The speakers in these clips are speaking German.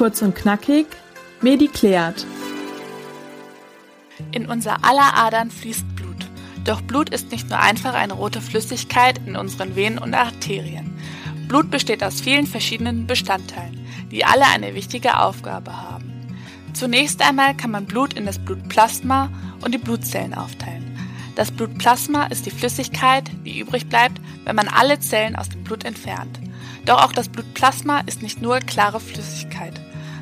Kurz und knackig, Medi klärt. In unser aller Adern fließt Blut. Doch Blut ist nicht nur einfach eine rote Flüssigkeit in unseren Venen und Arterien. Blut besteht aus vielen verschiedenen Bestandteilen, die alle eine wichtige Aufgabe haben. Zunächst einmal kann man Blut in das Blutplasma und die Blutzellen aufteilen. Das Blutplasma ist die Flüssigkeit, die übrig bleibt, wenn man alle Zellen aus dem Blut entfernt. Doch auch das Blutplasma ist nicht nur klare Flüssigkeit,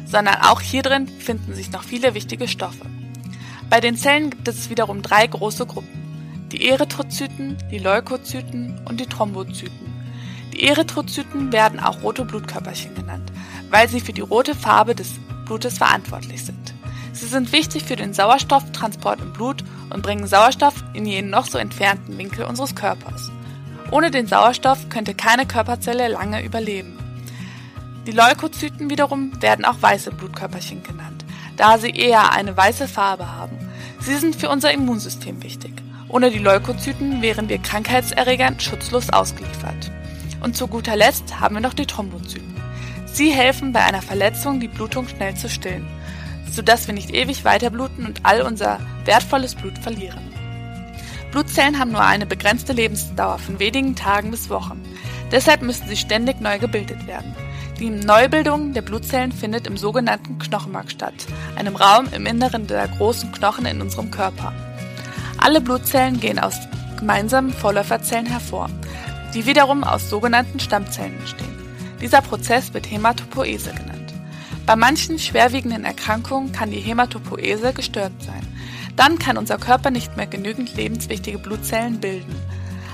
sondern auch hier drin finden sich noch viele wichtige Stoffe. Bei den Zellen gibt es wiederum drei große Gruppen. Die Erythrozyten, die Leukozyten und die Thrombozyten. Die Erythrozyten werden auch rote Blutkörperchen genannt, weil sie für die rote Farbe des Blutes verantwortlich sind. Sie sind wichtig für den Sauerstofftransport im Blut und bringen Sauerstoff in jeden noch so entfernten Winkel unseres Körpers. Ohne den Sauerstoff könnte keine Körperzelle lange überleben. Die Leukozyten wiederum werden auch weiße Blutkörperchen genannt, da sie eher eine weiße Farbe haben. Sie sind für unser Immunsystem wichtig. Ohne die Leukozyten wären wir Krankheitserregern schutzlos ausgeliefert. Und zu guter Letzt haben wir noch die Thrombozyten. Sie helfen bei einer Verletzung, die Blutung schnell zu stillen, sodass wir nicht ewig weiter bluten und all unser wertvolles Blut verlieren. Blutzellen haben nur eine begrenzte Lebensdauer von wenigen Tagen bis Wochen. Deshalb müssen sie ständig neu gebildet werden. Die Neubildung der Blutzellen findet im sogenannten Knochenmark statt, einem Raum im Inneren der großen Knochen in unserem Körper. Alle Blutzellen gehen aus gemeinsamen Vorläuferzellen hervor, die wiederum aus sogenannten Stammzellen entstehen. Dieser Prozess wird Hämatopoese genannt. Bei manchen schwerwiegenden Erkrankungen kann die Hämatopoese gestört sein. Dann kann unser Körper nicht mehr genügend lebenswichtige Blutzellen bilden.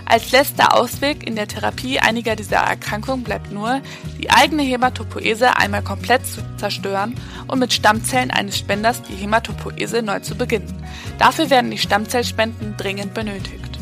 Als letzter Ausweg in der Therapie einiger dieser Erkrankungen bleibt nur, die eigene Hämatopoese einmal komplett zu zerstören und mit Stammzellen eines Spenders die Hämatopoese neu zu beginnen. Dafür werden die Stammzellspenden dringend benötigt.